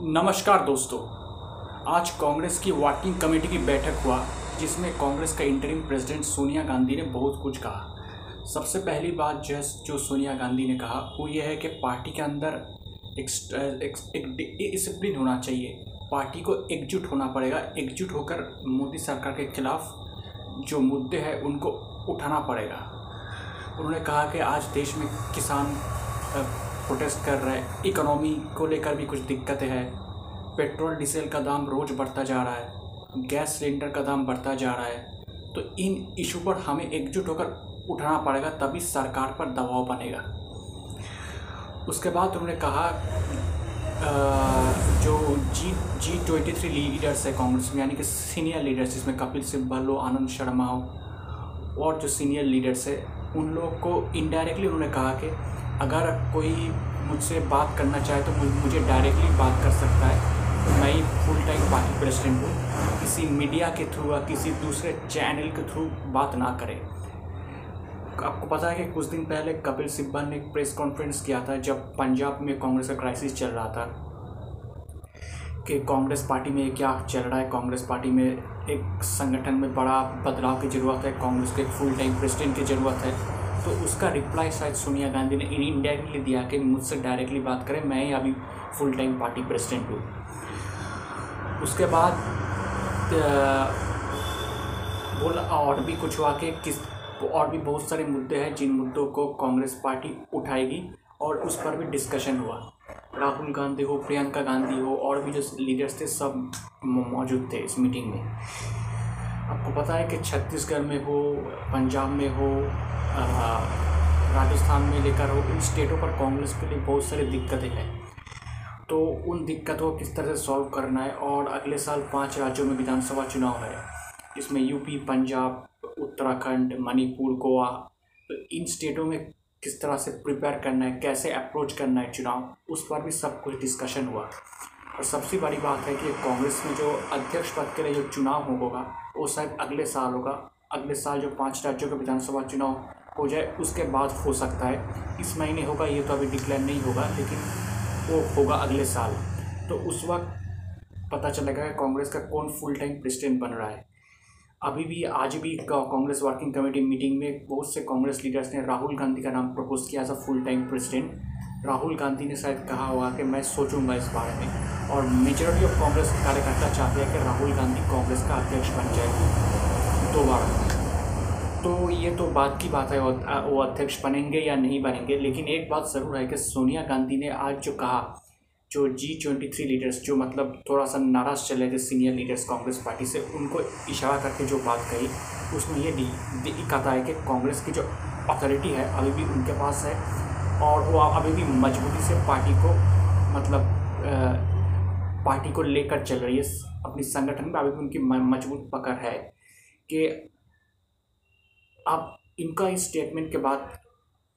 नमस्कार दोस्तों, आज कांग्रेस की वर्किंग कमेटी की बैठक हुआ, जिसमें कांग्रेस का इंटरिम प्रेसिडेंट सोनिया गांधी ने बहुत कुछ कहा। सबसे पहली बात जो जो सोनिया गांधी ने कहा, वो ये है कि पार्टी के अंदर एक डिसिप्लिन होना चाहिए। पार्टी को एकजुट होना पड़ेगा, एकजुट होकर मोदी सरकार के खिलाफ जो मुद्दे हैं, उनको उठाना पड़ेगा। उन्होंने कहा कि आज देश में किसान प्रोटेस्ट कर रहे हैं। इकोनॉमी को लेकर भी कुछ दिक्कतें हैं। पेट्रोल डीजल का दाम रोज़ बढ़ता जा रहा है। गैस सिलेंडर का दाम बढ़ता जा रहा है। तो इन इशू पर हमें एकजुट होकर उठाना पड़ेगा, तभी सरकार पर दबाव बनेगा। उसके बाद उन्होंने कहा जो G G twenty three leaders है कांग्रेस में, यानी कि सीनियर लीडर्स जिसमें कपिल सिब्बल हो, आनंद शर्मा हो, और जो सीनियर लीडर्स है, उन लोग को इनडायरेक्टली उन्होंने कहा कि अगर कोई मुझसे बात करना चाहे तो मुझे डायरेक्टली बात कर सकता है। मैं ही फुल टाइम पार्टी प्रेसिडेंट हूँ। किसी मीडिया के थ्रू या किसी दूसरे चैनल के थ्रू बात ना करें। आपको पता है कि कुछ दिन पहले कपिल सिब्बल ने एक प्रेस कॉन्फ्रेंस किया था जब पंजाब में कांग्रेस का क्राइसिस चल रहा था। कि कांग्रेस पार्टी में क्या चल रहा है? कांग्रेस पार्टी में एक संगठन में बड़ा बदलाव की ज़रूरत है। कांग्रेस के फुल टाइम प्रेसिडेंट की ज़रूरत है। तो उसका रिप्लाई शायद सोनिया गांधी ने इनडायरेक्टली दिया कि मुझसे डायरेक्टली बात करें, मैं ही अभी फुल टाइम पार्टी प्रेसिडेंट हूँ। उसके बाद बोला और भी कुछ हुआ कि किस, और भी बहुत सारे मुद्दे हैं जिन मुद्दों को कांग्रेस पार्टी उठाएगी और उस पर भी डिस्कशन हुआ। राहुल गांधी हो, प्रियंका गांधी हो, और भी जो लीडर्स थे, सब मौजूद थे इस मीटिंग में। आपको पता है कि छत्तीसगढ़ में हो, पंजाब में हो राजस्थान में लेकर हो, इन स्टेटों पर कांग्रेस के लिए बहुत सारी दिक्कतें हैं। तो उन दिक्कतों को किस तरह से सॉल्व करना है और अगले साल पाँच राज्यों में विधानसभा चुनाव है इसमें यूपी, पंजाब, उत्तराखंड, मणिपुर, गोवा तो इन स्टेटों में किस तरह से प्रिपेयर करना है, कैसे अप्रोच करना है चुनाव, उस पर भी सब कुछ डिस्कशन हुआ। और सबसे बड़ी बात है कि कांग्रेस में जो अध्यक्ष पद के लिए जो चुनाव होगा, वो शायद अगले साल होगा। अगले साल जो पाँच राज्यों के विधानसभा चुनाव हो जाए, उसके बाद हो सकता है। इस महीने होगा, ये तो अभी डिक्लेयर नहीं होगा, लेकिन वो होगा अगले साल। तो उस वक्त पता चलेगा कि कांग्रेस का कौन फुल टाइम प्रेसिडेंट बन रहा है। अभी भी, आज भी कांग्रेस वर्किंग कमेटी मीटिंग में बहुत से कांग्रेस लीडर्स ने राहुल गांधी का नाम प्रपोज किया as a full time president Rahul Gandhi ने शायद कहा होगा कि मैं सोचूँगा इस बारे में। और मेजोरिटी ऑफ़ कांग्रेस कार्यकर्ता चाहते हैं कि राहुल गांधी कांग्रेस का अध्यक्ष बन जाए। दोबारा। तो ये तो बात की बात है, वो अध्यक्ष बनेंगे या नहीं बनेंगे, लेकिन एक बात ज़रूर है कि सोनिया गांधी ने आज जो कहा, जो जी ट्वेंटी थ्री लीडर्स जो मतलब थोड़ा सा नाराज़ चले थे सीनियर लीडर्स कांग्रेस पार्टी से, उनको इशारा करके जो बात कही, उसमें ये कहता है कि कांग्रेस की जो अथॉरिटी है, अभी भी उनके पास है। और वो अभी भी मजबूती से पार्टी को मतलब पार्टी को लेकर चल रही है अपनी संगठन में अभी भी उनकी मज़बूत पकड़ है कि अब इनका इस स्टेटमेंट के बाद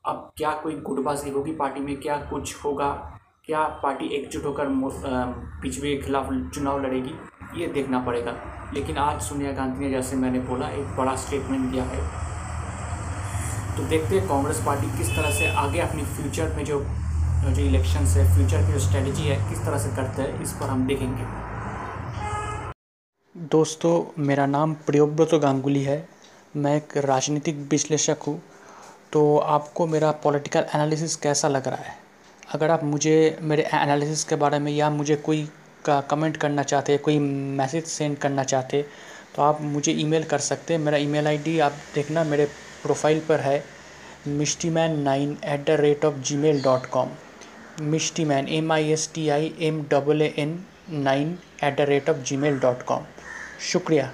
अब क्या कोई गुटबाजी होगी पार्टी में, क्या कुछ होगा, क्या पार्टी एकजुट होकर पिछड़े के खिलाफ चुनाव लड़ेगी, ये देखना पड़ेगा। लेकिन आज सोनिया गांधी ने जैसे मैंने बोला, एक बड़ा स्टेटमेंट दिया है तो देखते हैं कांग्रेस पार्टी किस तरह से आगे अपनी फ्यूचर में जो जो इलेक्शन है, फ्यूचर की जो स्ट्रेटजी है, किस तरह से करते हैं, इस पर हम देखेंगे। दोस्तों, मेरा नाम प्रियोव्रत गांगुली है। मैं एक राजनीतिक विश्लेषक हूँ। तो आपको मेरा पॉलिटिकल एनालिसिस कैसा लग रहा है? अगर आप मुझे, मेरे एनालिसिस के बारे में या मुझे कोई का कमेंट करना चाहते, कोई मैसेज सेंड करना चाहते तो आप मुझे ईमेल कर सकते हैं। मेरा ईमेल आईडी आप देखना, मेरे प्रोफ़ाइल पर है Mishti man nine at the rate of Gmail dot com Mishti man M I S T I M double A N nine at the rate of Gmail dot com शुक्रिया।